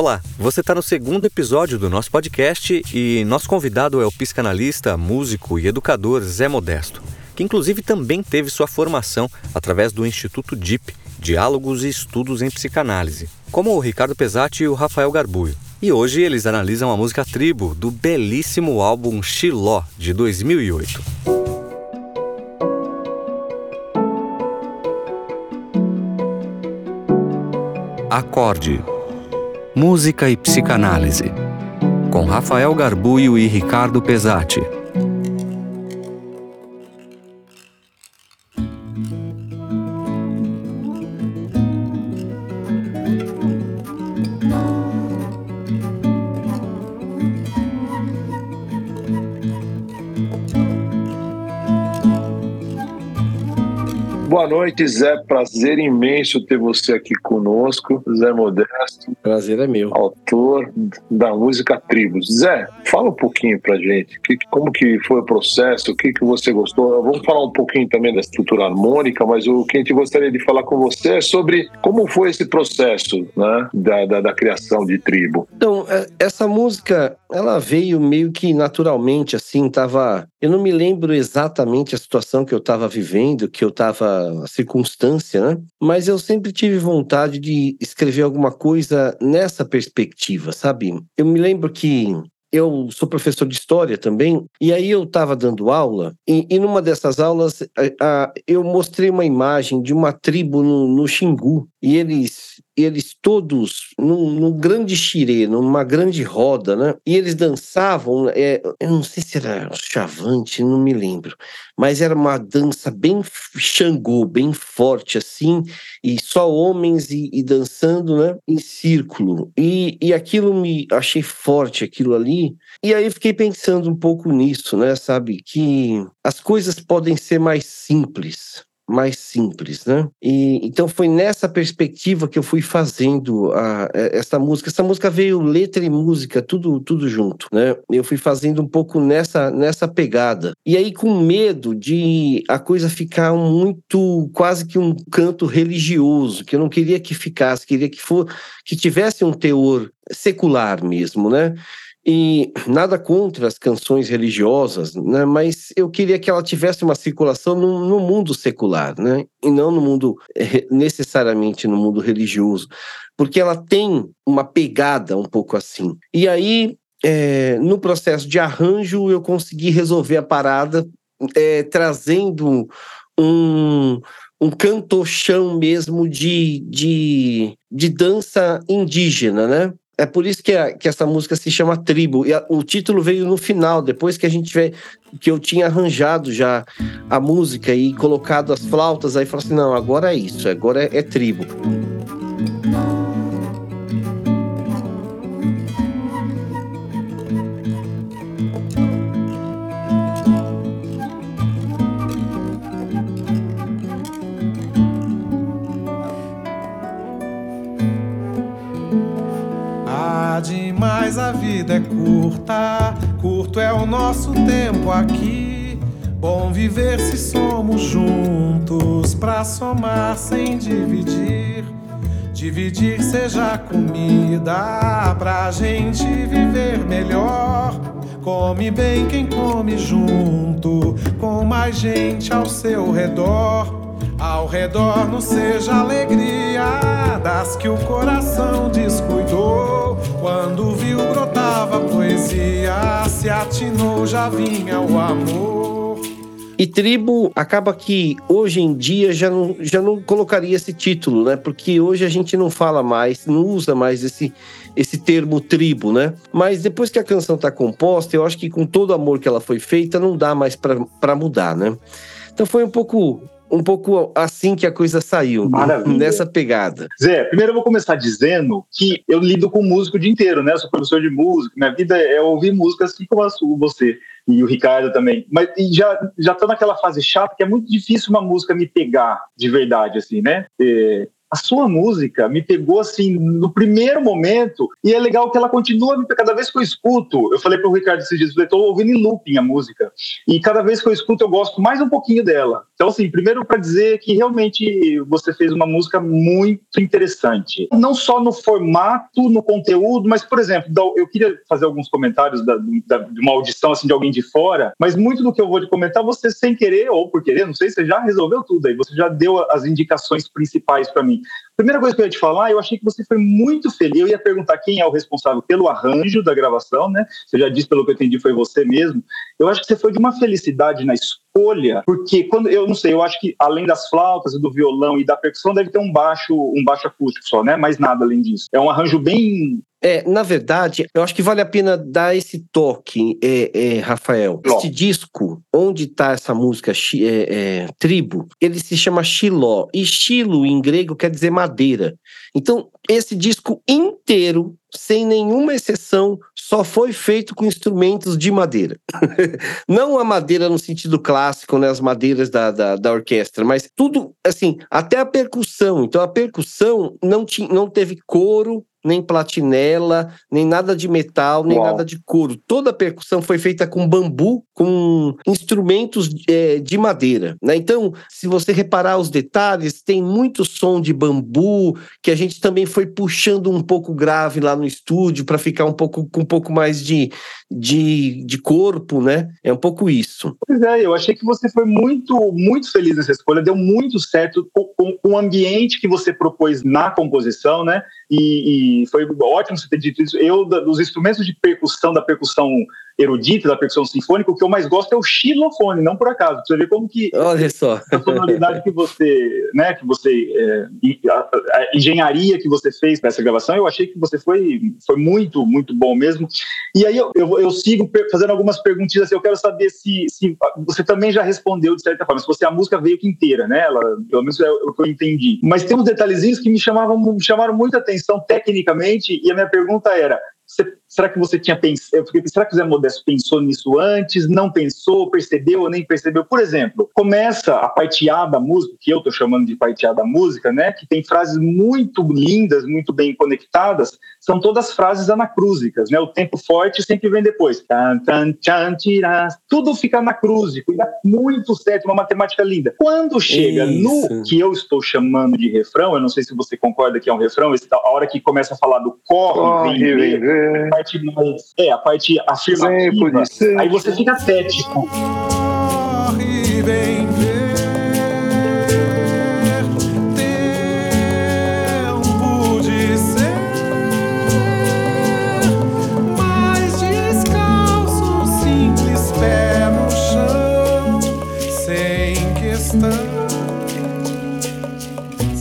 Olá, você está no segundo episódio do nosso podcast e nosso convidado é o psicanalista, músico e educador Zé Modesto, que inclusive também teve sua formação através do Instituto DIP, Diálogos e Estudos em Psicanálise, como o Ricardo Pesati e o Rafael Garbuio. E hoje eles analisam a música Tribo do belíssimo álbum Xiló de 2008. Acorde Música e Psicanálise, com Rafael Garbuio e Ricardo Pesati. Noite, Zé. Prazer imenso ter você aqui conosco, Zé Modesto. Prazer é meu. Autor da música Tribos. Zé, fala um pouquinho pra gente. Que, como que foi o processo? O que, que você gostou? Vamos falar um pouquinho também da estrutura harmônica, mas o que a gente gostaria de falar com você é sobre como foi esse processo né, da, da, da criação de Tribo. Então, é, essa música, ela veio meio que naturalmente, assim, tava... Eu não me lembro exatamente a situação que eu estava vivendo, que eu estava a circunstância, né? Mas eu sempre tive vontade de escrever alguma coisa nessa perspectiva, sabe? Eu me lembro que eu sou professor de história também, e aí eu estava dando aula, e, e, numa dessas aulas a, a, eu mostrei uma imagem de uma tribo no, no Xingu, e eles, eles todos num, num grande xirê, numa grande roda, né? E eles dançavam, é, eu não sei se era chavante, não me lembro, mas era uma dança bem xangô, bem forte assim, e só homens e, e dançando, né? Em círculo. E, e aquilo me achei forte, aquilo ali. E aí fiquei pensando um pouco nisso, né? Sabe? Que as coisas podem ser mais simples mais simples, né? E então foi nessa perspectiva que eu fui fazendo a, essa música. Essa música veio letra e música tudo tudo junto, né? Eu fui fazendo um pouco nessa nessa pegada. E aí com medo de a coisa ficar muito quase que um canto religioso, que eu não queria que ficasse, queria que for que tivesse um teor secular mesmo, né? E nada contra as canções religiosas, né? mas eu queria que ela tivesse uma circulação no, no mundo secular, né? e não no mundo, eh, necessariamente no mundo religioso, porque ela tem uma pegada um pouco assim. E aí, é, no processo de arranjo, eu consegui resolver a parada é, trazendo um, um cantochão mesmo de, de, de dança indígena, né? É por isso que, a, que essa música se chama Tribo. E a, o título veio no final, depois que a gente vê que eu tinha arranjado já a música e colocado as flautas, aí falou assim: não, agora é isso, agora é, é tribo. Mas a vida é curta, curto é o nosso tempo aqui. Bom viver se somos juntos, pra somar sem dividir. Dividir seja comida, pra gente viver melhor. Come bem quem come junto, com mais gente ao seu redor. Ao redor não seja alegria das que o coração descuidou. Quando viu brotava poesia, se atinou já vinha o amor. E tribo acaba que hoje em dia já não, já não colocaria esse título, né? Porque hoje a gente não fala mais, não usa mais esse, esse termo tribo, né? Mas depois que a canção está composta, eu acho que com todo o amor que ela foi feita, não dá mais para mudar, né? Então foi um pouco um pouco assim que a coisa saiu, Maravilha. nessa pegada. Zé, primeiro eu vou começar dizendo que eu lido com músico o dia inteiro, né? Eu sou professor de música, minha vida é ouvir música assim como a sua, você e o Ricardo também. Mas já já tô naquela fase chata que é muito difícil uma música me pegar de verdade assim, né? É, a sua música me pegou assim no primeiro momento e é legal que ela continua me cada vez que eu escuto. Eu falei para o Ricardo esses dias, eu estou ouvindo em looping a música e cada vez que eu escuto eu gosto mais um pouquinho dela. Então, assim, primeiro para dizer que realmente você fez uma música muito interessante. Não só no formato, no conteúdo, mas, por exemplo, eu queria fazer alguns comentários da, da, de uma audição assim, de alguém de fora, mas muito do que eu vou te comentar, você sem querer ou por querer, não sei, você já resolveu tudo aí, você já deu as indicações principais para mim. Primeira coisa que eu ia te falar, eu achei que você foi muito feliz. Eu ia perguntar quem é o responsável pelo arranjo da gravação, né? Você já disse, pelo que eu entendi, foi você mesmo. Eu acho que você foi de uma felicidade na escolha, porque quando eu não sei, eu acho que além das flautas e do violão e da percussão deve ter um baixo, um baixo acústico só, né? Mais nada além disso. É um arranjo bem é, na verdade, eu acho que vale a pena dar esse toque, é, é, Rafael. Ló. Este disco, onde está essa música é, é, Tribo, ele se chama Xiló. E Xilo, em grego, quer dizer madeira. Então, esse disco inteiro, sem nenhuma exceção, só foi feito com instrumentos de madeira. Não a madeira no sentido clássico, né, as madeiras da, da, da, orquestra, mas tudo, assim, até a percussão. Então, a percussão não, tinha, não teve coro, nem platinela, nem nada de metal, nem Uau. nada de couro. Toda a percussão foi feita com bambu, com instrumentos é, de madeira. Né? Então, se você reparar os detalhes, tem muito som de bambu que a gente também foi puxando um pouco grave lá no estúdio para ficar um pouco com um pouco mais de, de, de corpo, né? É um pouco isso. Pois é, eu achei que você foi muito, muito feliz nessa escolha, deu muito certo com, o ambiente que você propôs na composição, né? E, e, foi ótimo você ter dito isso. Eu, dos instrumentos de percussão, da percussão erudita, da percussão sinfônica, o que eu mais gosto é o xilofone, não por acaso. Você vê como que Olha só. a sonoridade que você, né, que você, é, a, a, engenharia que você fez nessa gravação, eu achei que você foi, foi muito, muito bom mesmo. E aí eu, eu, eu sigo fazendo algumas perguntinhas assim, eu quero saber se, se você também já respondeu de certa forma, se você a música veio que inteira, né? Ela, pelo menos é o que eu entendi. Mas tem uns detalhezinhos que me chamavam, me chamaram muita atenção atenção tecnicamente, e a minha pergunta era: você, será que você tinha pensado? Será que o Zé Modesto pensou nisso antes? Não pensou? Percebeu ou nem percebeu? Por exemplo, começa a parte A da música, que eu estou chamando de parte A da música, né? Que tem frases muito lindas, muito bem conectadas. São todas frases anacrúsicas, né? O tempo forte sempre vem depois. Tudo fica anacrúsico, e dá muito certo, uma matemática linda. Quando chega Isso. no que eu estou chamando de refrão, eu não sei se você concorda que é um refrão, a hora que começa a falar do corre, corre vem, vem, vem parte mais. É, a parte afirmativa. Aí você fica cético.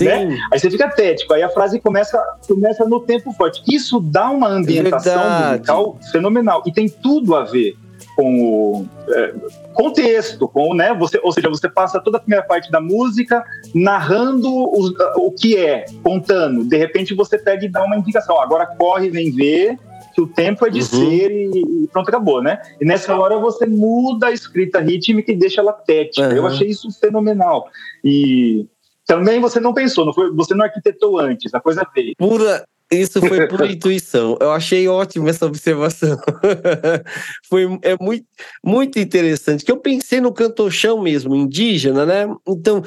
Né? Aí você fica tético, aí a frase começa, começa no tempo forte. Isso dá uma ambientação Verdade. musical fenomenal e tem tudo a ver com o é, contexto, com, né? Você, ou seja, você passa toda a primeira parte da música narrando o, o que é, contando. De repente você pega e dá uma indicação. Agora corre, vem ver que o tempo é de uhum. ser e, e, pronto, acabou, né? E nessa hora você muda a escrita rítmica e deixa ela tética. Uhum. Eu achei isso fenomenal. E também você não pensou, não foi, você não arquitetou antes, a coisa veio. Pura, isso foi por intuição. Eu achei ótima essa observação. foi é muito, muito interessante. Que eu pensei no cantochão mesmo, indígena, né? Então,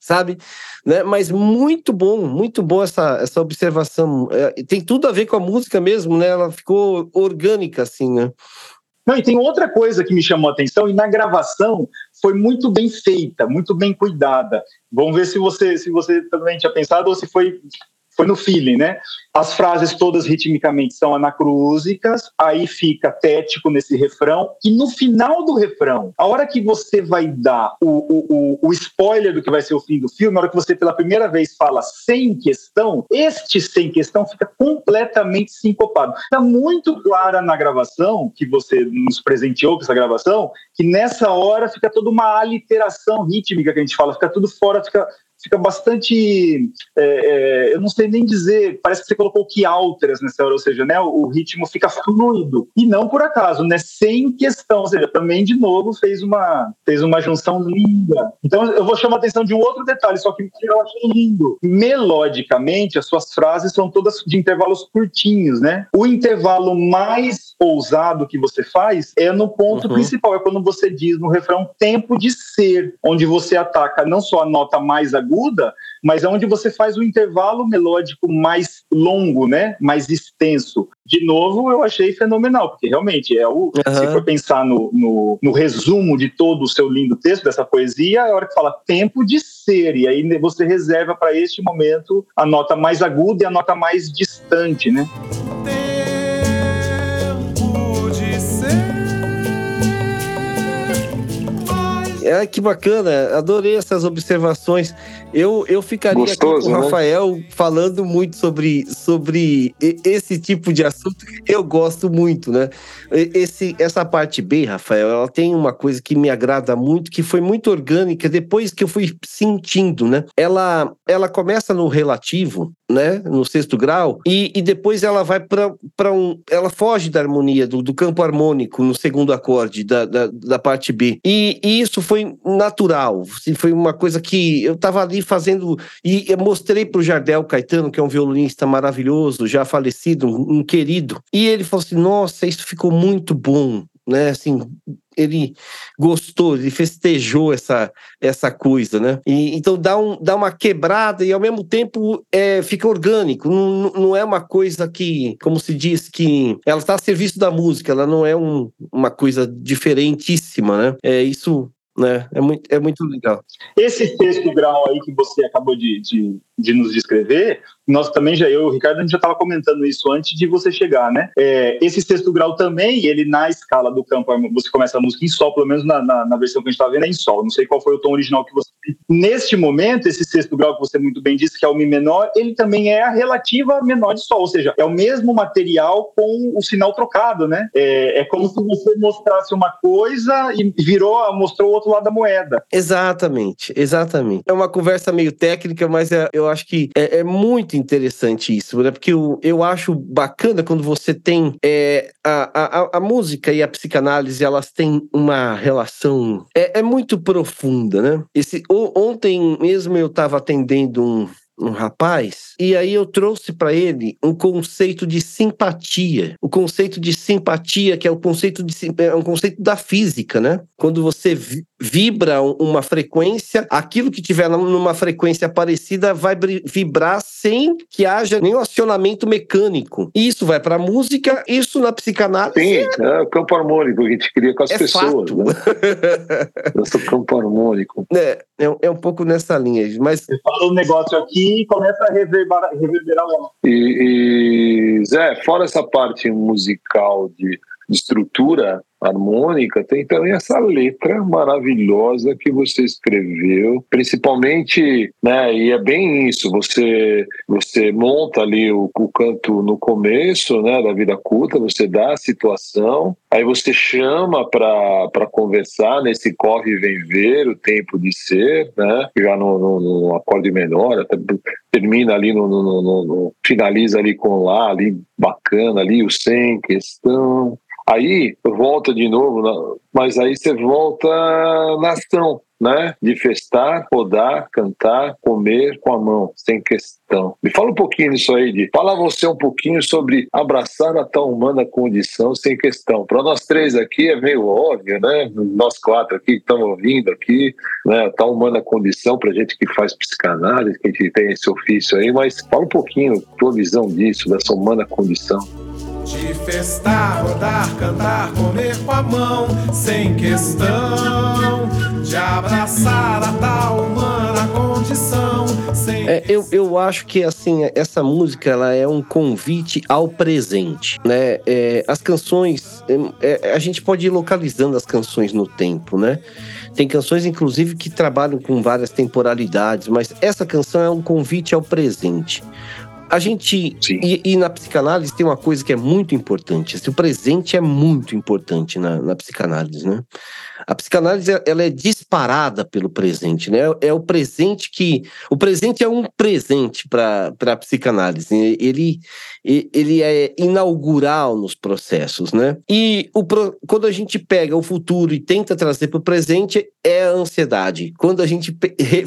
sabe? Né? Mas muito bom, muito bom essa, essa observação. É, tem tudo a ver com a música mesmo, né? Ela ficou orgânica, assim, né? Não, e tem outra coisa que me chamou a atenção, e na gravação foi muito bem feita, muito bem cuidada. Vamos ver se você, se você também tinha pensado ou se foi foi no feeling, né? As frases todas ritmicamente são anacrúsicas, aí fica tético nesse refrão, e no final do refrão, a hora que você vai dar o, o, o, spoiler do que vai ser o fim do filme, a hora que você pela primeira vez fala sem questão, este sem questão fica completamente sincopado. Está muito clara na gravação, que você nos presenteou com essa gravação, que nessa hora fica toda uma aliteração rítmica que a gente fala, fica tudo fora, fica fica bastante. É, é, eu não sei nem dizer, parece que você colocou que alteras nessa hora, ou seja, né, o, o, ritmo fica fluido. E não por acaso, né? Sem questão. Ou seja, também, de novo, fez uma, fez uma junção linda. Então, eu vou chamar a atenção de um outro detalhe, só que eu achei lindo. Melodicamente, as suas frases são todas de intervalos curtinhos, né? O intervalo mais ousado que você faz é no ponto uhum. principal, é quando você diz no refrão tempo de ser, onde você ataca não só a nota mais aguda, mas é onde você faz o intervalo melódico mais longo, né? Mais extenso. De novo, eu achei fenomenal, porque realmente é o. Uhum. Se for pensar no, no, no, resumo de todo o seu lindo texto, dessa poesia, é a hora que fala tempo de ser. E aí você reserva para este momento a nota mais aguda e a nota mais distante, né? É, que bacana, adorei essas observações. Eu, eu ficaria Gostoso, aqui com o né? Rafael falando muito sobre, sobre esse tipo de assunto. Eu gosto muito, né? Esse, essa parte B, Rafael, ela tem uma coisa que me agrada muito, que foi muito orgânica depois que eu fui sentindo, né? Ela, ela começa no relativo, né? No sexto grau, e, e depois ela vai para um. Ela foge da harmonia, do, do campo harmônico no segundo acorde da, da, da parte B. E, e isso foi natural, assim, foi uma coisa que eu estava ali fazendo. E mostrei para o Jardel Caetano, que é um violonista maravilhoso, já falecido, um, um querido, e ele falou assim: Nossa, isso ficou muito bom né? Assim, ele gostou, ele festejou essa, essa coisa, né? E, então dá, um, dá uma quebrada e ao mesmo tempo é, fica orgânico. Não, não é uma coisa que, como se diz, que ela está a serviço da música, ela não é um, uma coisa diferentíssima, né? É isso né? É muito, é muito legal. Esse texto grau aí que você acabou de, de, de nos descrever, nós também já, eu e o Ricardo, a gente já estava comentando isso antes de você chegar, né? É, esse sexto grau também, ele na escala do campo, você começa a música em sol, pelo menos na, na, na versão que a gente está vendo é em sol. Não sei qual foi o tom original que você. Neste momento, esse sexto grau que você muito bem disse, que é o Mi menor, ele também é a relativa menor de sol, ou seja, é o mesmo material com o sinal trocado, né? É, é como se você mostrasse uma coisa e virou, mostrou o outro lado da moeda. Exatamente, exatamente. É uma conversa meio técnica, mas é, eu acho que é, é muito interessante isso, né? Porque eu, eu acho bacana quando você tem é, a, a, a música e a psicanálise, elas têm uma relação é, é muito profunda, né? Esse, ontem mesmo eu estava atendendo um, um rapaz, e aí eu trouxe para ele um conceito de simpatia. O conceito de simpatia, que é o conceito de é um conceito da física, né? Quando você vibra uma frequência, aquilo que tiver numa frequência parecida vai vibrar sem que haja nenhum acionamento mecânico. Isso vai para a música, isso na psicanálise. Sim, é, é o campo harmônico que a gente cria com as é pessoas. Fato. Né? Campo harmônico. É, é, é, um pouco nessa linha, mas. Você fala um negócio aqui e começa a reverberar, reverberar lá. E, e, Zé, fora essa parte musical de, de estrutura, harmônica, tem também essa letra maravilhosa que você escreveu, principalmente, né, e é bem isso, você você monta ali o, o canto no começo, né, da vida culta, você dá a situação, aí você chama para conversar nesse corre e vem ver, o tempo de ser, né, já no, no, no acorde menor, até termina ali no, no, no, finaliza ali com lá, ali bacana ali, o sem questão, Aí volta de novo, mas aí você volta na ação, né? De festar, rodar, cantar, comer com a mão, sem questão. Me fala um pouquinho disso aí, de fala você um pouquinho sobre abraçar a tal humana condição sem questão. Para nós três aqui é meio óbvio, né? Nós quatro aqui que estamos ouvindo aqui, né? A tal humana condição para gente que faz psicanálise, que a gente tem esse ofício aí, mas fala um pouquinho tua visão disso, dessa humana condição. De festar, rodar, cantar, comer com a mão, sem questão. De abraçar a tal humana condição. É, eu, eu acho que assim essa música ela é um convite ao presente, né? É, as canções, é, é a gente pode ir localizando as canções no tempo, né? Tem canções, inclusive, que trabalham com várias temporalidades, mas essa canção é um convite ao presente A gente. E, e, na psicanálise tem uma coisa que é muito importante. Assim, o presente é muito importante na, na psicanálise, né? A psicanálise ela é disparada pelo presente, né? É o presente que. O presente é um presente para a psicanálise. Ele, ele é inaugural nos processos, né? E o, quando a gente pega o futuro e tenta trazer para o presente, é a ansiedade. Quando a gente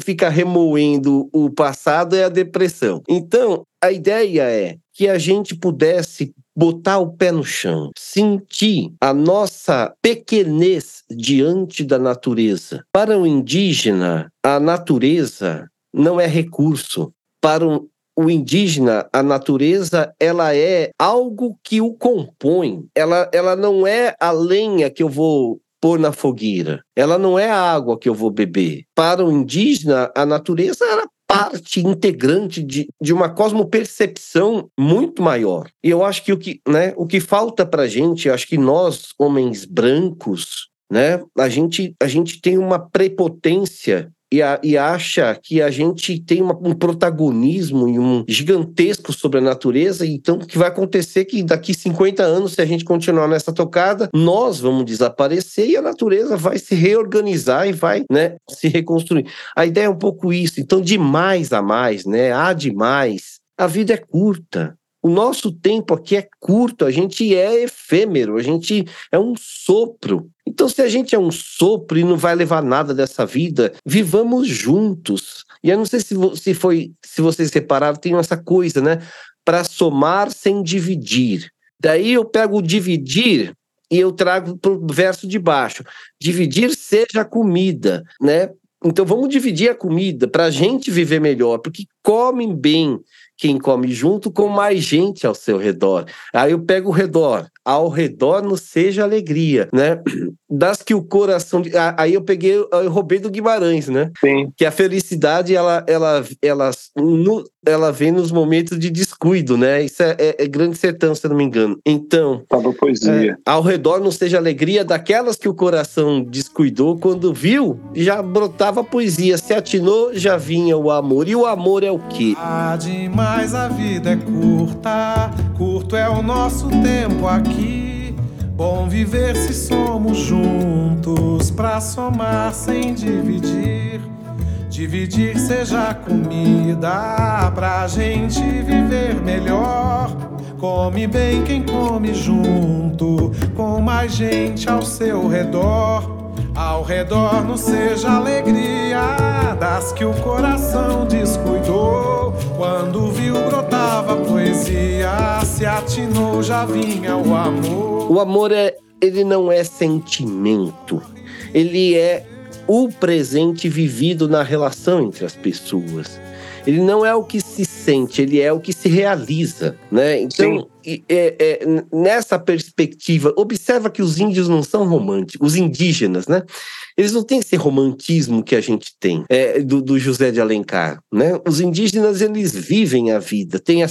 fica remoendo o passado, é a depressão. Então, a ideia é que a gente pudesse botar o pé no chão, sentir a nossa pequenez diante da natureza. Para o indígena, a natureza não é recurso. Para o indígena, a natureza, ela é algo que o compõe. Ela, ela não é a lenha que eu vou pôr na fogueira. Ela não é a água que eu vou beber. Para o indígena, a natureza era parte integrante de, de uma cosmopercepção muito maior. E eu acho que o que, né, o que falta para a gente, acho que nós, homens brancos, né, a gente, a gente tem uma prepotência e, a, e acha que a gente tem uma, um protagonismo e um gigantesco sobre a natureza, então o que vai acontecer é que daqui 50 anos, se a gente continuar nessa tocada, nós vamos desaparecer e a natureza vai se reorganizar e vai né, se reconstruir. A ideia é um pouco isso, então de mais a mais, né? Há demais. A vida é curta. O nosso tempo aqui é curto, a gente é efêmero, a gente é um sopro. Então, se a gente é um sopro e não vai levar nada dessa vida, vivamos juntos. E eu não sei se, se foi, se vocês repararam, tem essa coisa, né? Para somar sem dividir. Daí eu pego o dividir e eu trago para o verso de baixo. Dividir seja a comida, né? Então vamos dividir a comida para a gente viver melhor, porque comem bem, quem come junto com mais gente ao seu redor. Aí eu pego o redor, ao redor não seja alegria, né? Das que o coração. Aí eu peguei, eu roubei do Guimarães, né? Sim. Que a felicidade ela, ela, ela, no, ela vem nos momentos de descuido, né? Isso é, é, é grande sertão, se eu não me engano. Então. Tava tá poesia. É, ao redor não seja alegria daquelas que o coração descuidou, quando viu, já brotava poesia. Se atinou, já vinha o amor. E o amor é o quê? Ah, demais a vida é curta, curto é o nosso tempo aqui. Bom viver se somos juntos, pra somar sem dividir. Dividir seja comida, pra gente viver melhor. Come bem quem come junto, com mais gente ao seu redor. Ao redor não seja alegria das que o coração descuidou. Quando viu brotava poesia, se atinou já vinha o amor. O amor é, ele não é sentimento. Ele é o presente vivido na relação entre as pessoas. Ele não é o que se sente, ele é o que se realiza, né? Então, é, é, nessa perspectiva, observa que os índios não são românticos, os indígenas, né? Eles não têm esse romantismo que a gente tem é, do, do, José de Alencar, né? Os indígenas eles vivem a vida, tem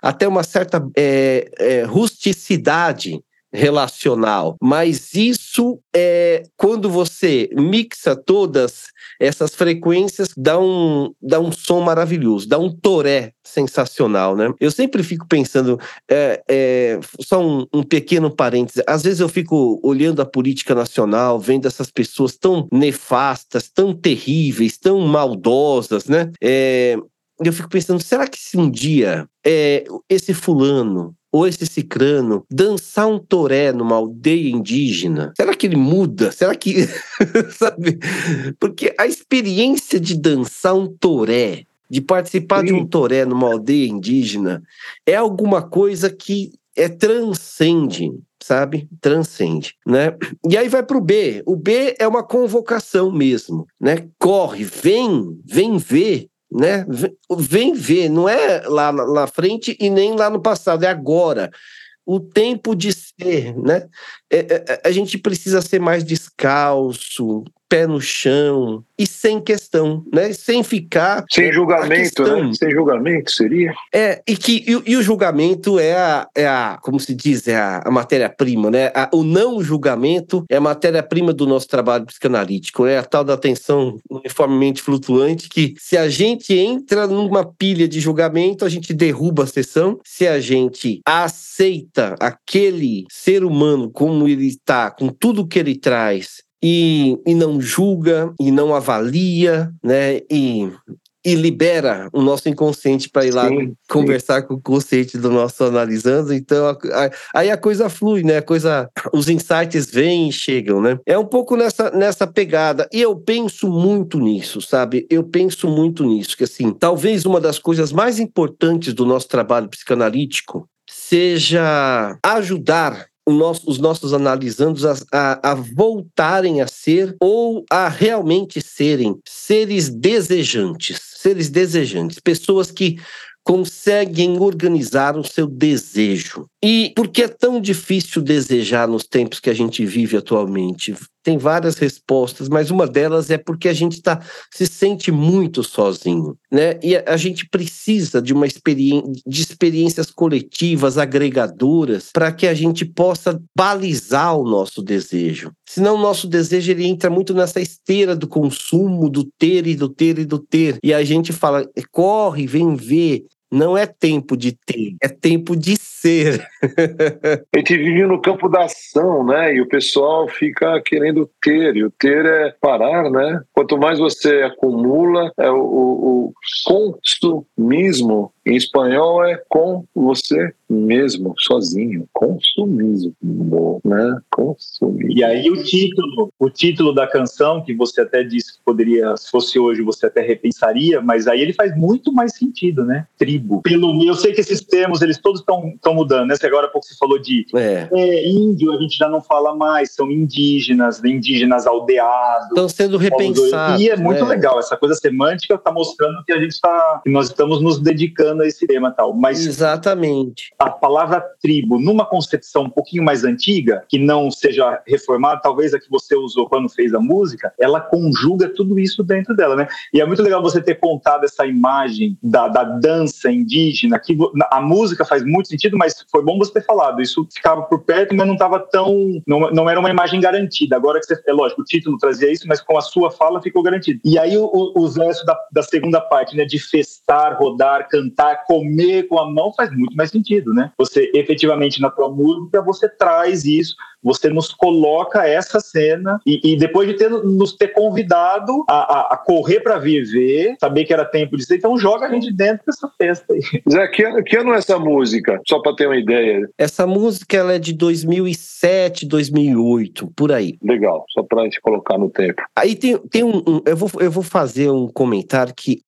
até uma certa é, é, rusticidade relacional, mas isso é quando você mixa todas essas frequências dá um, dá um som maravilhoso, dá um toré sensacional, né? Eu sempre fico pensando, é, é, só um, um pequeno parêntese, às vezes eu fico olhando a política nacional, vendo essas pessoas tão nefastas, tão terríveis, tão maldosas, né? É, eu fico pensando, será que se um dia é, esse fulano ou esse cicrano dançar um toré numa aldeia indígena, será que ele muda? Será que. sabe? Porque a experiência de dançar um toré, de participar Sim. de um toré numa aldeia indígena, é alguma coisa que é transcende, sabe? Transcende, né? E aí vai para o B. O B é uma convocação mesmo, né? Corre, vem, vem ver né? Vem ver, não é lá na frente e nem lá no passado, é agora. O tempo de ser, né? É, é, é, a gente precisa ser mais descalço, pé no chão e sem questão, né? Sem ficar. Sem julgamento, né? Sem julgamento seria. É, e que e, e, o julgamento é a, é a, como se diz, é a, a matéria-prima, né? A, o não julgamento é a matéria-prima do nosso trabalho psicanalítico, é a tal da atenção uniformemente flutuante que se a gente entra numa pilha de julgamento, a gente derruba a sessão. Se a gente aceita aquele ser humano como ele está, com tudo que ele traz, e, e não julga e não avalia, né? E, e libera o nosso inconsciente para ir lá sim, conversar sim. com o consciente do nosso analisando. Então, a, a, aí a coisa flui, né? A coisa, os insights vêm e chegam, né? É um pouco nessa, nessa pegada. E eu penso muito nisso, sabe? Eu penso muito nisso, que assim, talvez uma das coisas mais importantes do nosso trabalho psicanalítico seja ajudar nosso, os nossos analisandos a, a, a, voltarem a ser ou a realmente serem seres desejantes, seres desejantes, pessoas que conseguem organizar o seu desejo. E por que é tão difícil desejar nos tempos que a gente vive atualmente? Tem várias respostas, mas uma delas é porque a gente tá, se sente muito sozinho, né? E a, a gente precisa de uma experiência, de experiências coletivas, agregadoras, para que a gente possa balizar o nosso desejo. Senão o nosso desejo ele entra muito nessa esteira do consumo, do ter e do ter e do ter. E a gente fala, corre, vem ver, não é tempo de ter, é tempo de ser. a gente vive no campo da ação, né? E o pessoal fica querendo ter, e o ter é parar, né? Quanto mais você acumula, é o, o, o consumismo em espanhol é com você mesmo, sozinho. Consumismo, né? Consumismo. E aí o título, o título da canção, que você até disse que poderia, se fosse hoje, você até repensaria, mas aí ele faz muito mais sentido, né? Tribo. Pelo, eu sei que esses termos, eles todos estão mudando, né? Você agora há pouco você falou de é. É, índio, a gente já não fala mais, são indígenas, né? indígenas aldeados. Estão sendo repensados. E é muito é. legal, essa coisa semântica está mostrando que a gente está, nós estamos nos dedicando a esse tema tal. Mas exatamente a palavra tribo, numa concepção um pouquinho mais antiga, que não seja reformada, talvez a que você usou quando fez a música, ela conjuga tudo isso dentro dela, né? E é muito legal você ter contado essa imagem da, da dança indígena, que a música faz muito sentido, mas foi bom você ter falado. Isso ficava por perto, mas não estava tão. Não, não era uma imagem garantida. Agora que você. É lógico, o título trazia isso, mas com a sua fala ficou garantido. E aí o, os versos da, da segunda parte, né? De festar, rodar, cantar comer com a mão faz muito mais sentido, né? Você efetivamente na tua música você traz isso, você nos coloca essa cena e, e depois de ter nos ter convidado a, a, a correr para viver, saber que era tempo de ser, então joga a gente dentro dessa festa. Zé, que ano, que ano é essa música? Só para ter uma ideia. Essa música ela é de 2007, 2008, por aí. Legal, só para gente colocar no tempo. Aí tem, tem um, um eu, vou, eu vou fazer um comentário que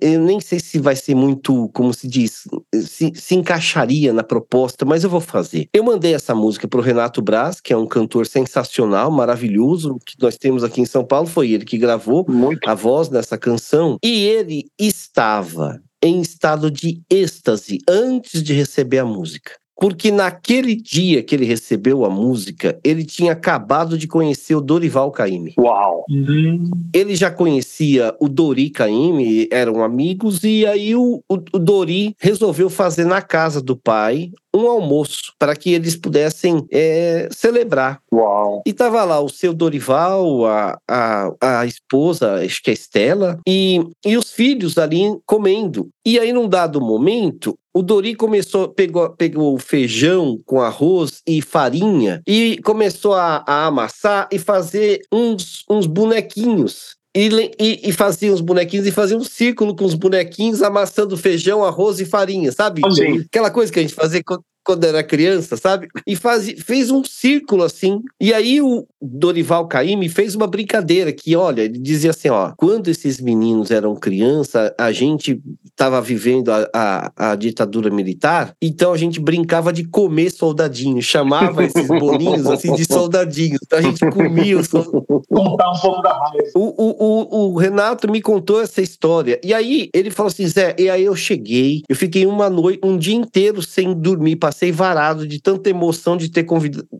eu nem sei se vai ser muito, como se diz, se, se, encaixaria na proposta, mas eu vou fazer. Eu mandei essa música para o Renato Braz, que é um cantor sensacional, maravilhoso, que nós temos aqui em São Paulo. Foi ele que gravou muito. a voz dessa canção. E ele estava em estado de êxtase antes de receber a música. Porque naquele dia que ele recebeu a música, ele tinha acabado de conhecer o Dorival Caymmi. Uau! Uhum. Ele já conhecia o Dori Caymmi, eram amigos, e aí o, o, o Dori resolveu fazer na casa do pai um almoço para que eles pudessem é, celebrar. Uau. E tava lá o seu Dorival, a, a, a esposa, acho que é Estela, e, e os filhos ali comendo. E aí, num dado momento, o Dori começou, pegou, pegou o feijão com arroz e farinha e começou a, a amassar e fazer uns, uns bonequinhos. E, e, e, fazia os bonequinhos e fazia um círculo com os bonequinhos amassando feijão, arroz e farinha, sabe? Sim. Aquela coisa que a gente fazia quando era criança, sabe? E faz, fez um círculo assim. E aí o Dorival Caymmi fez uma brincadeira que, olha, ele dizia assim, ó, quando esses meninos eram criança, a gente estava vivendo a, a, a, ditadura militar, então a gente brincava de comer soldadinho, chamava esses bolinhos assim de soldadinhos. Então a gente comia os Contar um pouco da raiva. O, o, o, o Renato me contou essa história. E aí ele falou assim, Zé, e aí eu cheguei, eu fiquei uma noite, um dia inteiro sem dormir, passei varado de tanta emoção de ter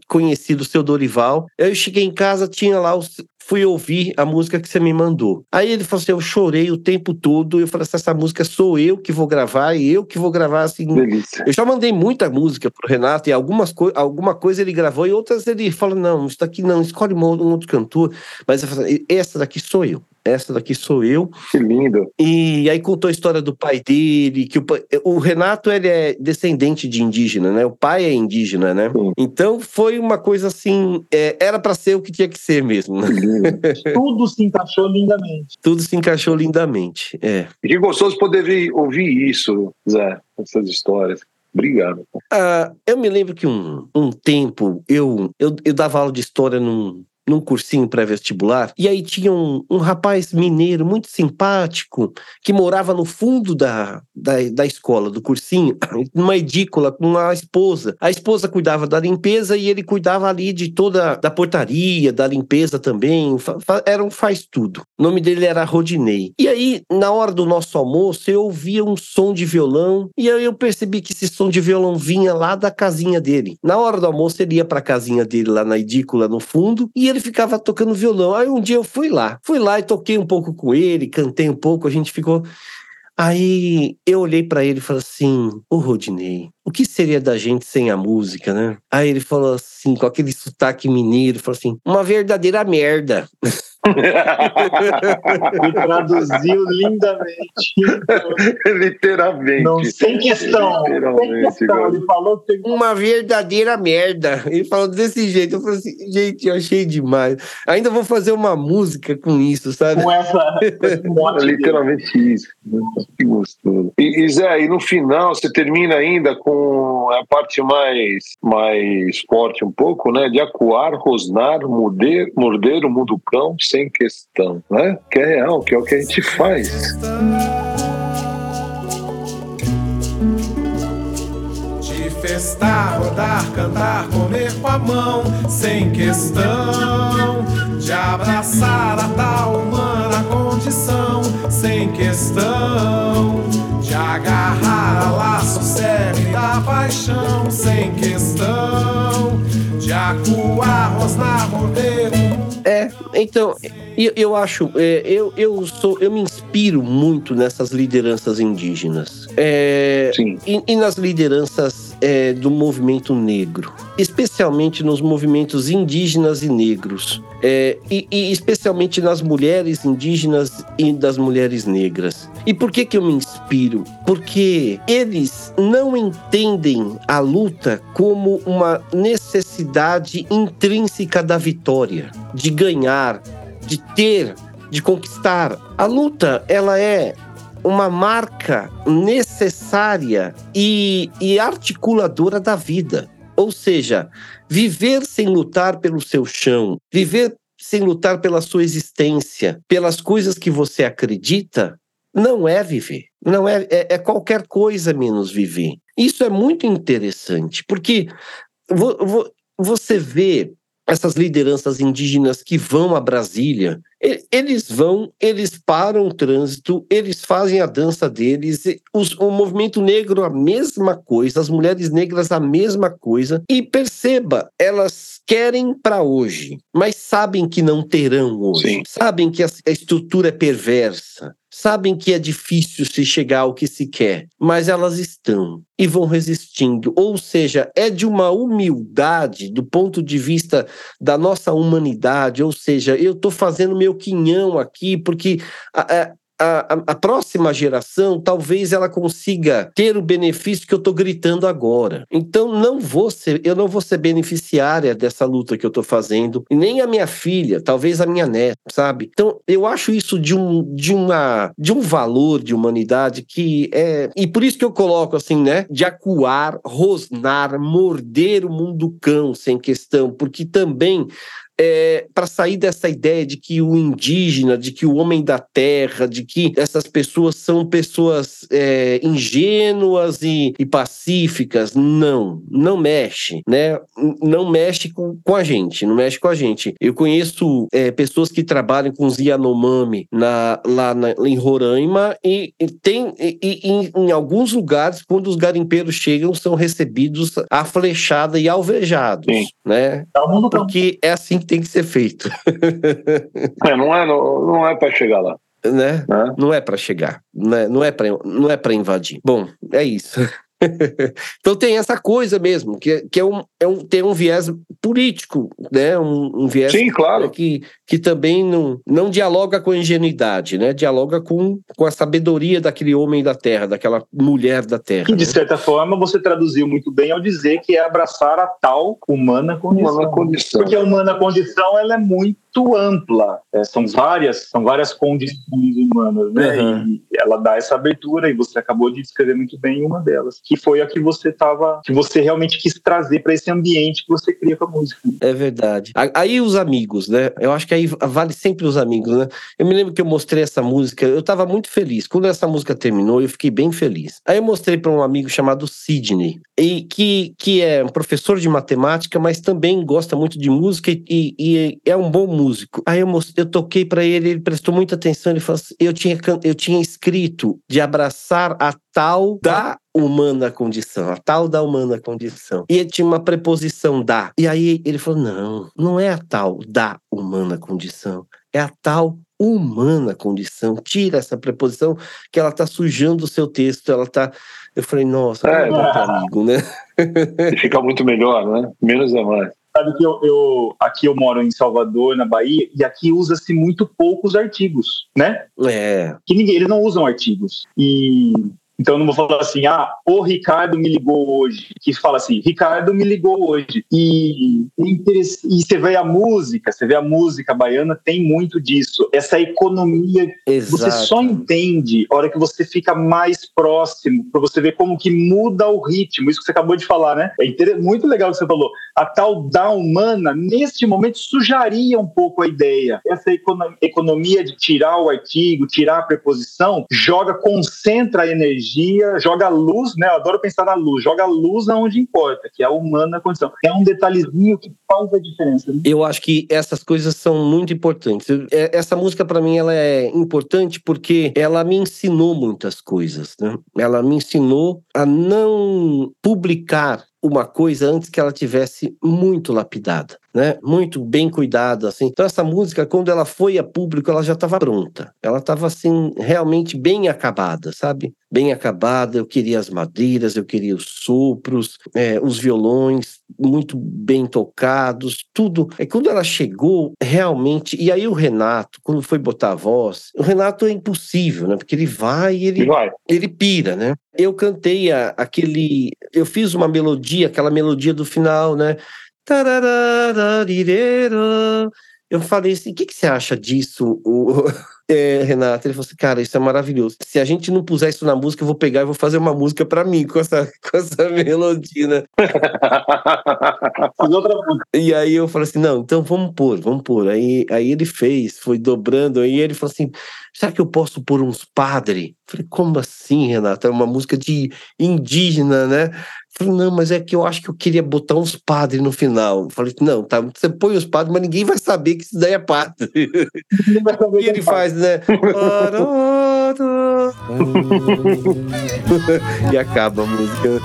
conhecido o seu Dorival. Eu cheguei em casa, tinha lá os, fui ouvir a música que você me mandou. Aí ele falou assim: eu chorei o tempo todo. Eu falei assim: essa música sou eu que vou gravar e eu que vou gravar assim. Delícia. Eu já mandei muita música pro Renato e algumas co alguma coisa ele gravou e outras ele falou: não, isso daqui não, escolhe um outro cantor. Mas eu falei, essa daqui sou eu essa daqui sou eu. Que lindo. E aí contou a história do pai dele, que o, o Renato ele é descendente de indígena, né? O pai é indígena, né? Sim. Então foi uma coisa assim, é, era para ser o que tinha que ser mesmo. Né? Tudo se encaixou lindamente. Tudo se encaixou lindamente, é. E que gostoso poder ouvir isso, Zé, essas histórias. Obrigado. Ah, eu me lembro que um, um tempo eu, eu, eu dava aula de história num, num cursinho pré-vestibular, e aí tinha um, um rapaz mineiro muito simpático que morava no fundo da, da, da escola, do cursinho, numa edícula com uma esposa. A esposa cuidava da limpeza e ele cuidava ali de toda da portaria, da limpeza também, era um faz tudo. O nome dele era Rodinei. E aí, na hora do nosso almoço, eu ouvia um som de violão, e aí eu percebi que esse som de violão vinha lá da casinha dele. Na hora do almoço, ele ia para a casinha dele lá na edícula no fundo, e ele ficava tocando violão. Aí um dia eu fui lá, fui lá e toquei um pouco com ele, cantei um pouco, a gente ficou. Aí eu olhei para ele e falei assim: Ô Rodinei, o que seria da gente sem a música, né? Aí ele falou assim, com aquele sotaque mineiro, falou assim: uma verdadeira merda. e traduziu lindamente. Literalmente. Não, sem questão. Sem questão. Ele falou que tem... Uma verdadeira merda. Ele falou desse jeito. Eu falei assim, gente, eu achei demais. Ainda vou fazer uma música com isso, sabe? Com essa. é literalmente isso. Que gostoso. E, e Zé, e no final você termina ainda com a parte mais, mais forte um pouco, né? De acuar, rosnar, morder, morder o mundo cão sem questão, né? Que é real, que é o que a gente faz. De festar, rodar, cantar, comer com a mão, sem questão. De abraçar a tal humana condição, sem questão. De agarrar a laço sério da paixão, sem questão. É, então, eu, eu acho, é, eu, eu sou, eu me inspiro muito nessas lideranças indígenas. É, Sim. E, e nas lideranças é, do movimento negro, especialmente nos movimentos indígenas e negros, é, e, e, especialmente nas mulheres indígenas e das mulheres negras. E por que que eu me inspiro? Porque eles não entendem a luta como uma necessidade intrínseca da vitória, de ganhar, de ter, de conquistar. A luta, ela é uma marca necessária e, e articuladora da vida. Ou seja, viver sem lutar pelo seu chão, viver sem lutar pela sua existência, pelas coisas que você acredita, não é viver. Não é, é, é qualquer coisa menos viver. Isso é muito interessante, porque vo, vo, você vê essas lideranças indígenas que vão a Brasília, eles vão, eles param o trânsito, eles fazem a dança deles, os, o movimento negro a mesma coisa, as mulheres negras a mesma coisa, e perceba, elas querem para hoje, mas sabem que não terão hoje, Sim. sabem que a, a estrutura é perversa, sabem que é difícil se chegar ao que se quer, mas elas estão e vão resistindo. Ou seja, é de uma humildade do ponto de vista da nossa humanidade. Ou seja, eu estou fazendo meu quinhão aqui porque a, a, próxima geração talvez ela consiga ter o benefício que eu estou gritando agora. Então não vou ser, eu não vou ser beneficiária dessa luta que eu estou fazendo, nem a minha filha, talvez a minha neta, sabe? Então eu acho isso de um de uma de um valor de humanidade que é e por isso que eu coloco assim, né? De acuar, rosnar, morder o mundo cão sem questão, porque também é, para sair dessa ideia de que o indígena, de que o homem da terra, de que essas pessoas são pessoas é, ingênuas e, e, pacíficas, não, não mexe, né? Não mexe com, com a gente, não mexe com a gente. Eu conheço é, pessoas que trabalham com os Yanomami na, lá na, em Roraima e, e tem e, em, em alguns lugares, quando os garimpeiros chegam, são recebidos a flechada e alvejados, Sim. né? Tá Porque é assim que tem que ser feito. é, não é, não, não é para chegar lá. Né? É. Não é para chegar, não é, não é para não é para invadir. Bom, é isso. então tem essa coisa mesmo, que, que é um, é um, tem um viés político, né? Um, um viés Sim, claro. que, que também não, não dialoga com a ingenuidade, né? Dialoga com, com a sabedoria daquele homem da terra, daquela mulher da terra. Que, de né? certa forma, você traduziu muito bem ao dizer que é abraçar a tal humana condição. Humana condição. Porque a humana condição ela é muito ampla. É, são várias, são várias condições humanas, né? Uhum. E ela dá essa abertura e você acabou de descrever muito bem uma delas, que foi a que você estava, que você realmente quis trazer para esse ambiente que você cria com a música. É verdade. Aí os amigos, né? Eu acho que aí vale sempre os amigos, né? Eu me lembro que eu mostrei essa música, eu estava muito feliz. Quando essa música terminou, eu fiquei bem feliz. Aí eu mostrei para um amigo chamado Sidney, e que, que é um professor de matemática, mas também gosta muito de música e, e é um bom músico. Aí eu, mostrei, eu toquei para ele, ele prestou muita atenção, ele falou assim, eu tinha, eu tinha escrito de abraçar a tal da humana condição, a tal da humana condição. E ele tinha uma preposição da. E aí ele falou: não, não é a tal da humana condição, é a tal humana condição. Tira essa preposição que ela está sujando o seu texto, ela está. Eu falei, nossa, é, é amigo, né? Fica muito melhor, né? Menos é mais. Sabe que eu, eu, aqui eu moro em Salvador, na Bahia, e aqui usa-se muito poucos artigos, né? É. Que ninguém, eles não usam artigos. E então eu não vou falar assim, ah, o Ricardo me ligou hoje. Que fala assim, Ricardo me ligou hoje. E, e você vê a música, você vê a música baiana, tem muito disso. Essa economia, Exato. você só entende a hora que você fica mais próximo, para você ver como que muda o ritmo. Isso que você acabou de falar, né? É muito legal o que você falou. A tal da humana, neste momento, sujaria um pouco a ideia. Essa economia de tirar o artigo, tirar a preposição, joga, concentra a energia energia, joga luz, né? Eu adoro pensar na luz, joga luz aonde importa, que é a humana condição. É um detalhezinho que faz a diferença. Né? Eu acho que essas coisas são muito importantes. É, essa música, para mim, ela é importante porque ela me ensinou muitas coisas, né? Ela me ensinou a não publicar uma coisa antes que ela tivesse muito lapidada, né? Muito bem cuidada, assim. Então essa música, quando ela foi a público, ela já estava pronta. Ela estava assim realmente bem acabada, sabe? Bem acabada. Eu queria as madeiras, eu queria os sopros, é, os violões muito bem tocados, tudo. É quando ela chegou realmente. E aí o Renato, quando foi botar a voz, o Renato é impossível, né? Porque ele vai, ele vai. ele pira, né? Eu cantei a, aquele. Eu fiz uma melodia, aquela melodia do final, né? Eu falei assim: o que, que você acha disso, o, é, Renato? Ele falou assim: cara, isso é maravilhoso. Se a gente não puser isso na música, eu vou pegar e vou fazer uma música para mim com essa, com essa melodia, né? e aí eu falei assim: não, então vamos pôr, vamos pôr. Aí, aí ele fez, foi dobrando, aí ele falou assim: será que eu posso pôr uns padre? Falei, como assim, Renato? É uma música de indígena, né? Falei, não, mas é que eu acho que eu queria botar uns padres no final. Falei, não, tá, você põe os padres, mas ninguém vai saber que isso daí é padre. e ele é faz, né? e acaba a música.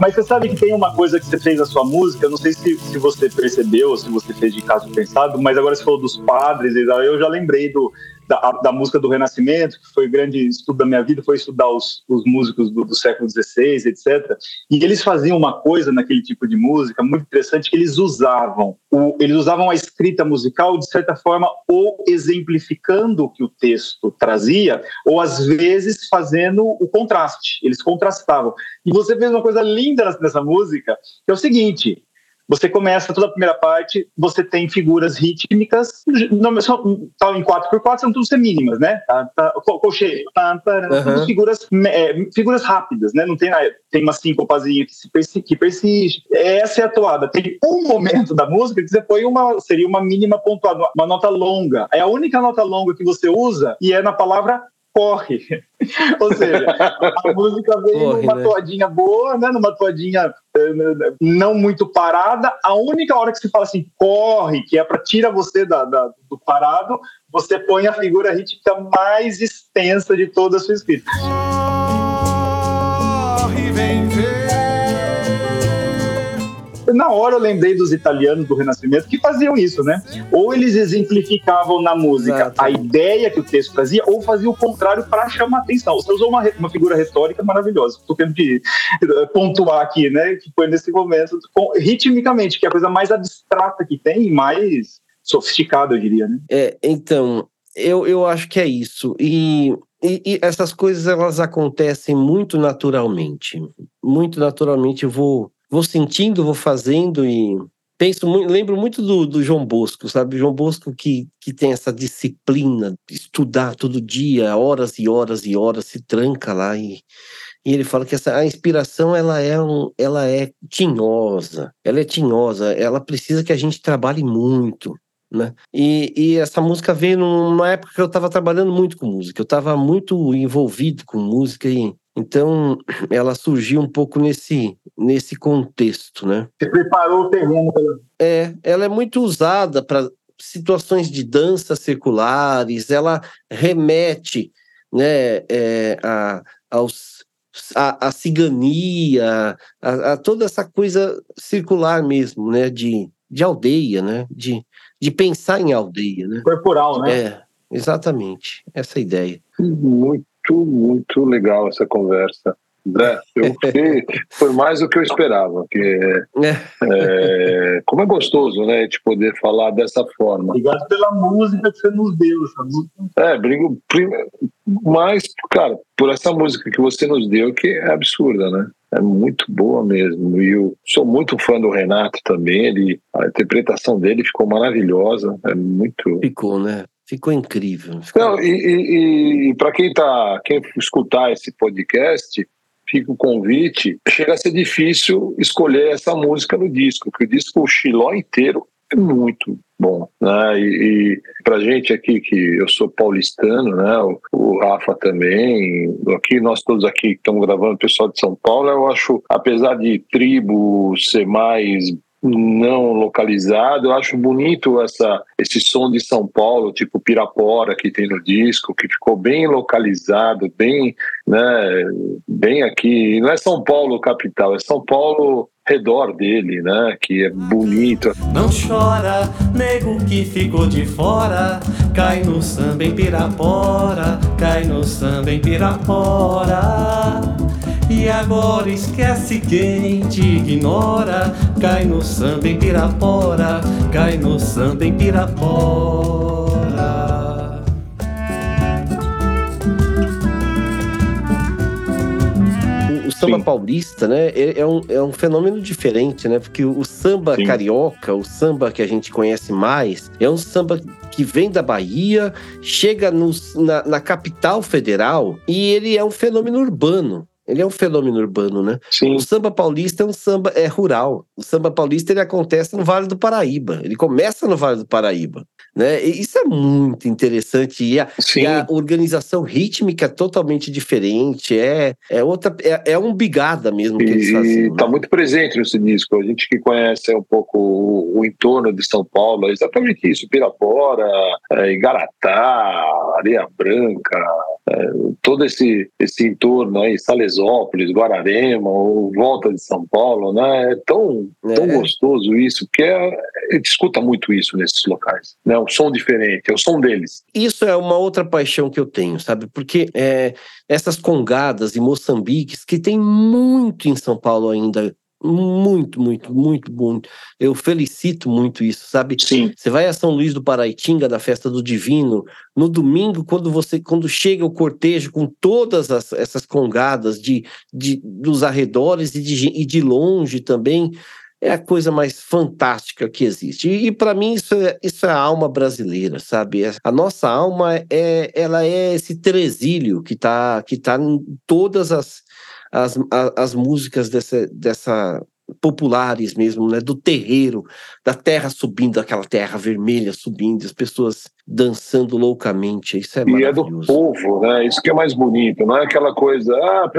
Mas você sabe que tem uma coisa que você fez na sua música, eu não sei se, se você percebeu, se você fez de caso pensado, mas agora você falou dos padres, eu já lembrei do, da, da, música do Renascimento, que foi o grande estudo da minha vida, foi estudar os, os músicos do, do, século XVI, etc. E eles faziam uma coisa naquele tipo de música muito interessante, que eles usavam, o, eles usavam a escrita musical, de certa forma, ou exemplificando o que o texto trazia, ou às vezes fazendo o contraste, eles contrastavam. E você fez uma coisa linda nessa música, que é o seguinte, Você começa toda a primeira parte, você tem figuras rítmicas, não, são, tá em 4x4 são tudo semínimas, né? Tá, tá, colcheio, tá, tá, uhum. figuras, é, figuras rápidas, né? Não tem, tem uma síncopazinha que, se persiste, que persiste. Essa é a toada. Tem um momento da música que você põe uma, seria uma mínima pontuada, uma nota longa. É a única nota longa que você usa e é na palavra corre. Ou seja, a música vem corre, numa né? toadinha boa, né? numa toadinha eh, não muito parada. A única hora que se fala assim, corre, que é para tirar você da, da, do parado, você põe a figura rítmica mais extensa de toda a sua escrita. Na hora eu lembrei dos italianos do Renascimento que faziam isso, né? Ou eles exemplificavam na música Exato. a ideia que o texto trazia, ou faziam o contrário para chamar atenção. Você usou uma, uma figura retórica maravilhosa. Estou tendo que eh, pontuar aqui, né? Que foi nesse momento, com, ritmicamente, que é a coisa mais abstrata que tem e mais sofisticada, eu diria, né? É, então, eu, eu acho que é isso. E e, e, essas coisas elas acontecem muito naturalmente. Muito naturalmente eu vou vou sentindo, vou fazendo e penso muito, lembro muito do, do João Bosco, sabe? João Bosco que, que tem essa disciplina, estudar todo dia, horas e horas e horas, se tranca lá e, e ele fala que essa, a inspiração ela é, um, ela é tinhosa, ela é tinhosa, ela precisa que a gente trabalhe muito. Né? E, e essa música veio numa época que eu estava trabalhando muito com música, eu estava muito envolvido com música e então, ela surgiu um pouco nesse, nesse contexto, né? Você preparou o terreno. É, ela é muito usada para situações de danças circulares, ela remete né, é, a, aos, a, a cigania, a, a, toda essa coisa circular mesmo, né, de, de aldeia, né, de, de pensar em aldeia, né? Corporal, né? É, exatamente, essa é ideia. Muito muito, muito legal essa conversa. Zé, eu fiquei, foi mais do que eu esperava. Que, é, é, como é gostoso, né, de poder falar dessa forma. Obrigado pela música que você nos deu. É, brigo, mas, cara, por essa música que você nos deu, que é absurda, né? É muito boa mesmo. E eu sou muito fã do Renato também. Ele, a interpretação dele ficou maravilhosa. É muito. Ficou, né? Ficou incrível. Ficou... Não, e, e, e para quem tá, quem escutar esse podcast, fica o convite. Chega a ser difícil escolher essa música no disco, porque o disco o Xiló inteiro é muito bom, né? E, e para gente aqui que eu sou paulistano, né? O, o, Rafa também, aqui nós todos aqui que estamos gravando, pessoal de São Paulo, eu acho, apesar de tribo ser mais não localizado. Eu acho bonito essa, esse som de São Paulo, tipo Pirapora, que tem no disco, que ficou bem localizado, bem, né, bem aqui. Não é São Paulo capital, é São Paulo redor dele, né? Que é bonito. Não chora, nego que ficou de fora. Cai no samba em Pirapora, cai no samba em Pirapora. E agora esquece quem te ignora. Cai no samba em Pirapora, cai no samba em Pirapora. O, samba Sim. paulista, né, é, é, um, é um fenômeno diferente, né? Porque o samba Sim. carioca, o samba que a gente conhece mais, é um samba que vem da Bahia, chega no, na, na capital federal e ele é um fenômeno urbano. Ele é um fenômeno urbano, né? Sim. O samba paulista é um samba é rural. O samba paulista ele acontece no Vale do Paraíba. Ele começa no Vale do Paraíba, né? E isso é muito interessante e a, e a, organização rítmica é totalmente diferente. É é outra é, é um bigada mesmo que e, eles faziam. Está né? muito presente nesse disco. A gente que conhece um pouco o, o entorno de São Paulo, é exatamente isso. Pirapora, é, Igaratá, Areia Branca, é, todo esse esse entorno aí, Salesópolis Guararema, ou volta de São Paulo, né? É tão, é. tão gostoso isso, porque é, a gente escuta muito isso nesses locais, né? O som diferente, é o som deles. Isso é uma outra paixão que eu tenho, sabe? Porque é, essas congadas e moçambiques, que tem muito em São Paulo ainda, muito, muito, muito, muito. Eu felicito muito isso, sabe? Sim. Você vai a São Luís do Paraitinga, da festa do Divino, no domingo, quando você, quando chega o cortejo com todas as, essas congadas de, de, dos arredores e de, e de longe também, é a coisa mais fantástica que existe. E, e para mim isso é, isso é a alma brasileira, sabe? A nossa alma é ela é esse tresilho que está que tá em todas as, as, as músicas dessa, dessa populares mesmo, né? Do terreiro, da terra subindo, aquela terra vermelha subindo, as pessoas dançando loucamente. Isso é E é do povo, né? Isso que é mais bonito, não é aquela coisa, ah,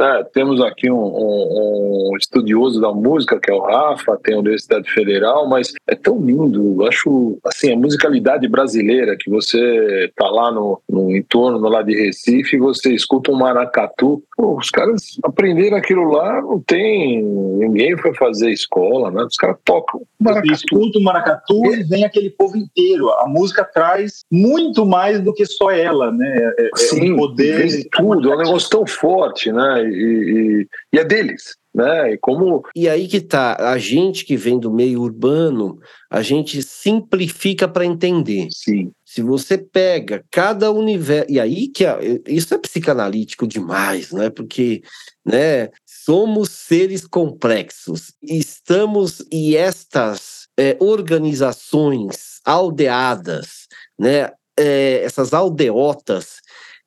é, temos aqui um, um, um, estudioso da música, que é o Rafa, tem a Universidade Federal, mas é tão lindo, eu acho, assim, a musicalidade brasileira, que você tá lá no, no entorno lá de Recife você escuta um maracatu, Pô, os caras aprenderam aquilo lá, não tem, ninguém foi fazer escola, né? Os caras tocam maracatu. Escuta o maracatu é. e vem aquele povo inteiro, a música traz muito mais do que só ela, né? É, é Sim, um poder. De tudo, é um negócio tão forte, né? E, e, e é deles. Né? E, como... e aí que tá, a gente que vem do meio urbano, a gente simplifica para entender. Sim. Se você pega cada universo. E aí que é, isso é psicanalítico demais, né? Porque né, somos seres complexos. Estamos e estas é, organizações aldeadas né? É, essas aldeotas,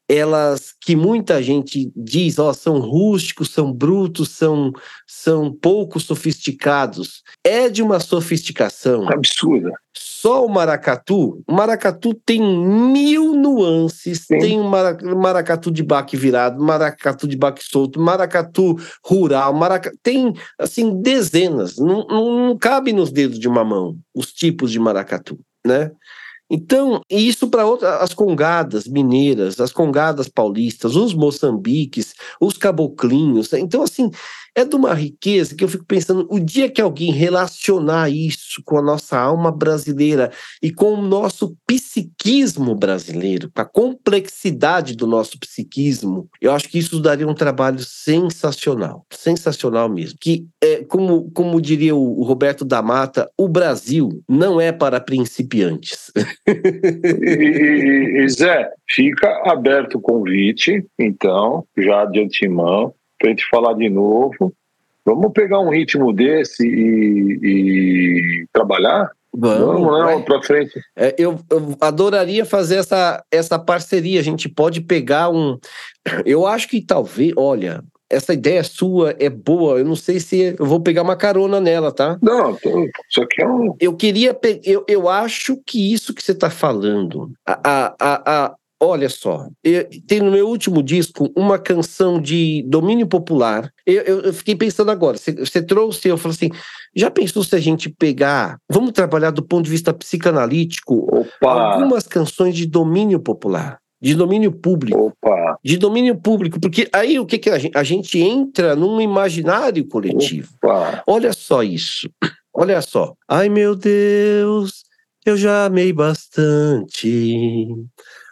elas que muita gente diz, ó, são rústicos, são brutos, são, são pouco sofisticados. É de uma sofisticação absurda. Só o maracatu, o maracatu tem mil nuances. Sim. Tem maracatu de baque virado, maracatu de baque solto, maracatu rural, maraca... tem assim dezenas. Não, não, não cabe nos dedos de uma mão os tipos de maracatu, né? Então, isso para as congadas mineiras, as congadas paulistas, os moçambiques, os caboclinhos. Então, assim, é de uma riqueza que eu fico pensando, o dia que alguém relacionar isso com a nossa alma brasileira e com o nosso psiquismo brasileiro, com a complexidade do nosso psiquismo, eu acho que isso daria um trabalho sensacional, sensacional mesmo. Que, é, como, como diria o, Roberto da Mata, o Brasil não é para principiantes. e, e, Zé, fica aberto o convite, então, já de antemão, para a gente falar de novo. Vamos pegar um ritmo desse e, e trabalhar? Vamos, Vamos né? para frente. É, eu, eu, adoraria fazer essa, essa parceria. A gente pode pegar um. Eu acho que talvez, olha, essa ideia sua é boa. Eu não sei se eu vou pegar uma carona nela, tá? Não, isso aqui é um. Eu queria. Pe... Eu, eu acho que isso que você está falando, a, a, a, Olha só, eu, tem no meu último disco uma canção de domínio popular. Eu, eu, eu fiquei pensando agora, você, você, trouxe, eu falei assim, já pensou se a gente pegar, vamos trabalhar do ponto de vista psicanalítico, Opa. algumas canções de domínio popular? De domínio público. Opa. De domínio público, porque aí o que, que a, gente, a gente entra num imaginário coletivo. Opa. Olha só isso. Olha só. Ai meu Deus, eu já amei bastante.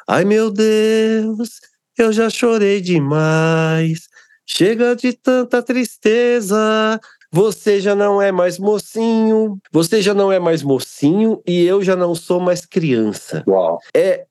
Ai meu Deus, eu já chorei demais. Chega de tanta tristeza. Você já não é mais mocinho, você já não é mais mocinho e eu já não sou mais criança. Uau. É,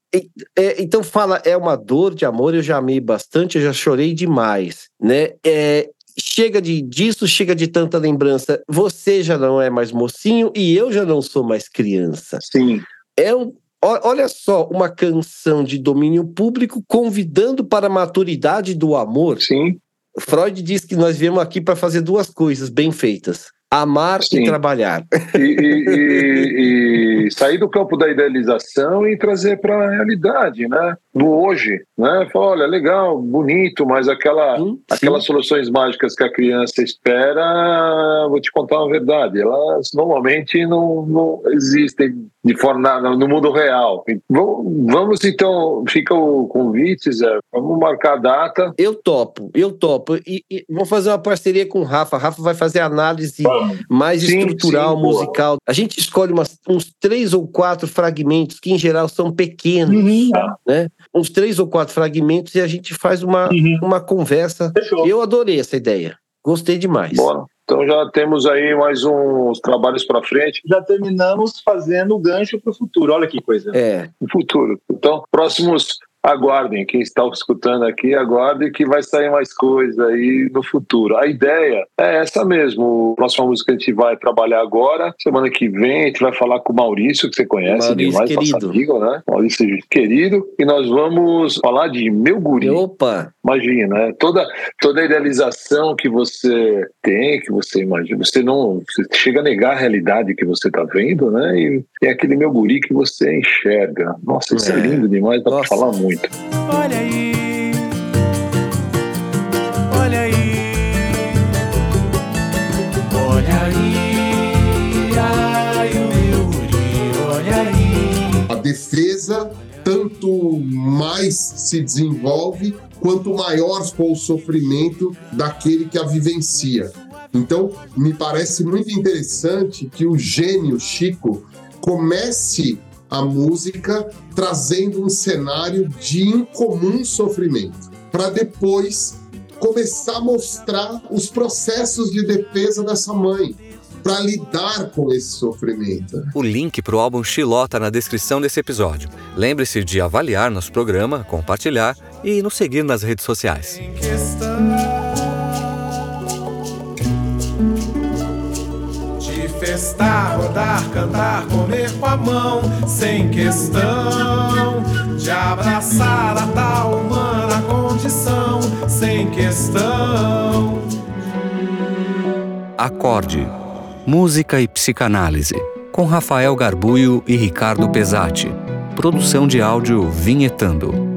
é, então fala, é uma dor de amor, eu já amei bastante, eu já chorei demais, né? É, chega de disso, chega de tanta lembrança. Você já não é mais mocinho e eu já não sou mais criança. Sim. É um, Olha só, uma canção de domínio público convidando para a maturidade do amor. Sim. Freud diz que nós viemos aqui para fazer duas coisas bem feitas: amar Sim. e trabalhar. E, e, e, sair do campo da idealização e trazer para a realidade, né? Do hoje, né? Fala, olha, legal, bonito, mas aquela, sim, aquelas sim. soluções mágicas que a criança espera, vou te contar uma verdade, elas normalmente não, não existem de forma no mundo real. Vamos então, fica o convite, Zé. Vamos marcar a data. Eu topo, eu topo. E, e vou fazer uma parceria com o Rafa. Rafa vai fazer análise mais sim, estrutural, musical. Boa. A gente escolhe umas, uns três ou quatro fragmentos que em geral são pequenos, uhum. né? Uns três ou quatro fragmentos e a gente faz uma, uhum. uma conversa. Fechou. Eu adorei essa ideia. Gostei demais. Bora. Então já temos aí mais uns trabalhos para frente. Já terminamos fazendo o gancho para o futuro. Olha que coisa. É. O futuro. Então, próximos aguardem, quem está escutando aqui, aguardem que vai sair mais coisa aí no futuro. A ideia é essa mesmo. A próxima música que a gente vai trabalhar agora, semana que vem, a gente vai falar com o Maurício, que você conhece Maurício demais, querido. amigo, né? Maurício querido, e nós vamos falar de Meu Guri. Opa! Imagina, né? Toda, toda a idealização que você tem, que você imagina, você não você chega a negar a realidade que você está vendo, né? E é aquele meu guri que você enxerga. Nossa, isso é, É. lindo demais, dá para falar muito. Olha aí, olha aí, olha aí, ai meu guri, olha aí. A defesa tanto mais se desenvolve quanto maior for o sofrimento daquele que a vivencia. Então, me parece muito interessante que o gênio Chico comece a música trazendo um cenário de incomum sofrimento, para depois começar a mostrar os processos de defesa dessa mãe, para lidar com esse sofrimento. O link para o álbum Xiló está na descrição desse episódio. Lembre-se de avaliar nosso programa, compartilhar e nos seguir nas redes sociais. Festar, rodar, cantar, comer com a mão, sem questão de abraçar a tal humana condição, sem questão. Acorde. Música e psicanálise. Com Rafael Garbuio e Ricardo Pesati. Produção de áudio Vinhetando.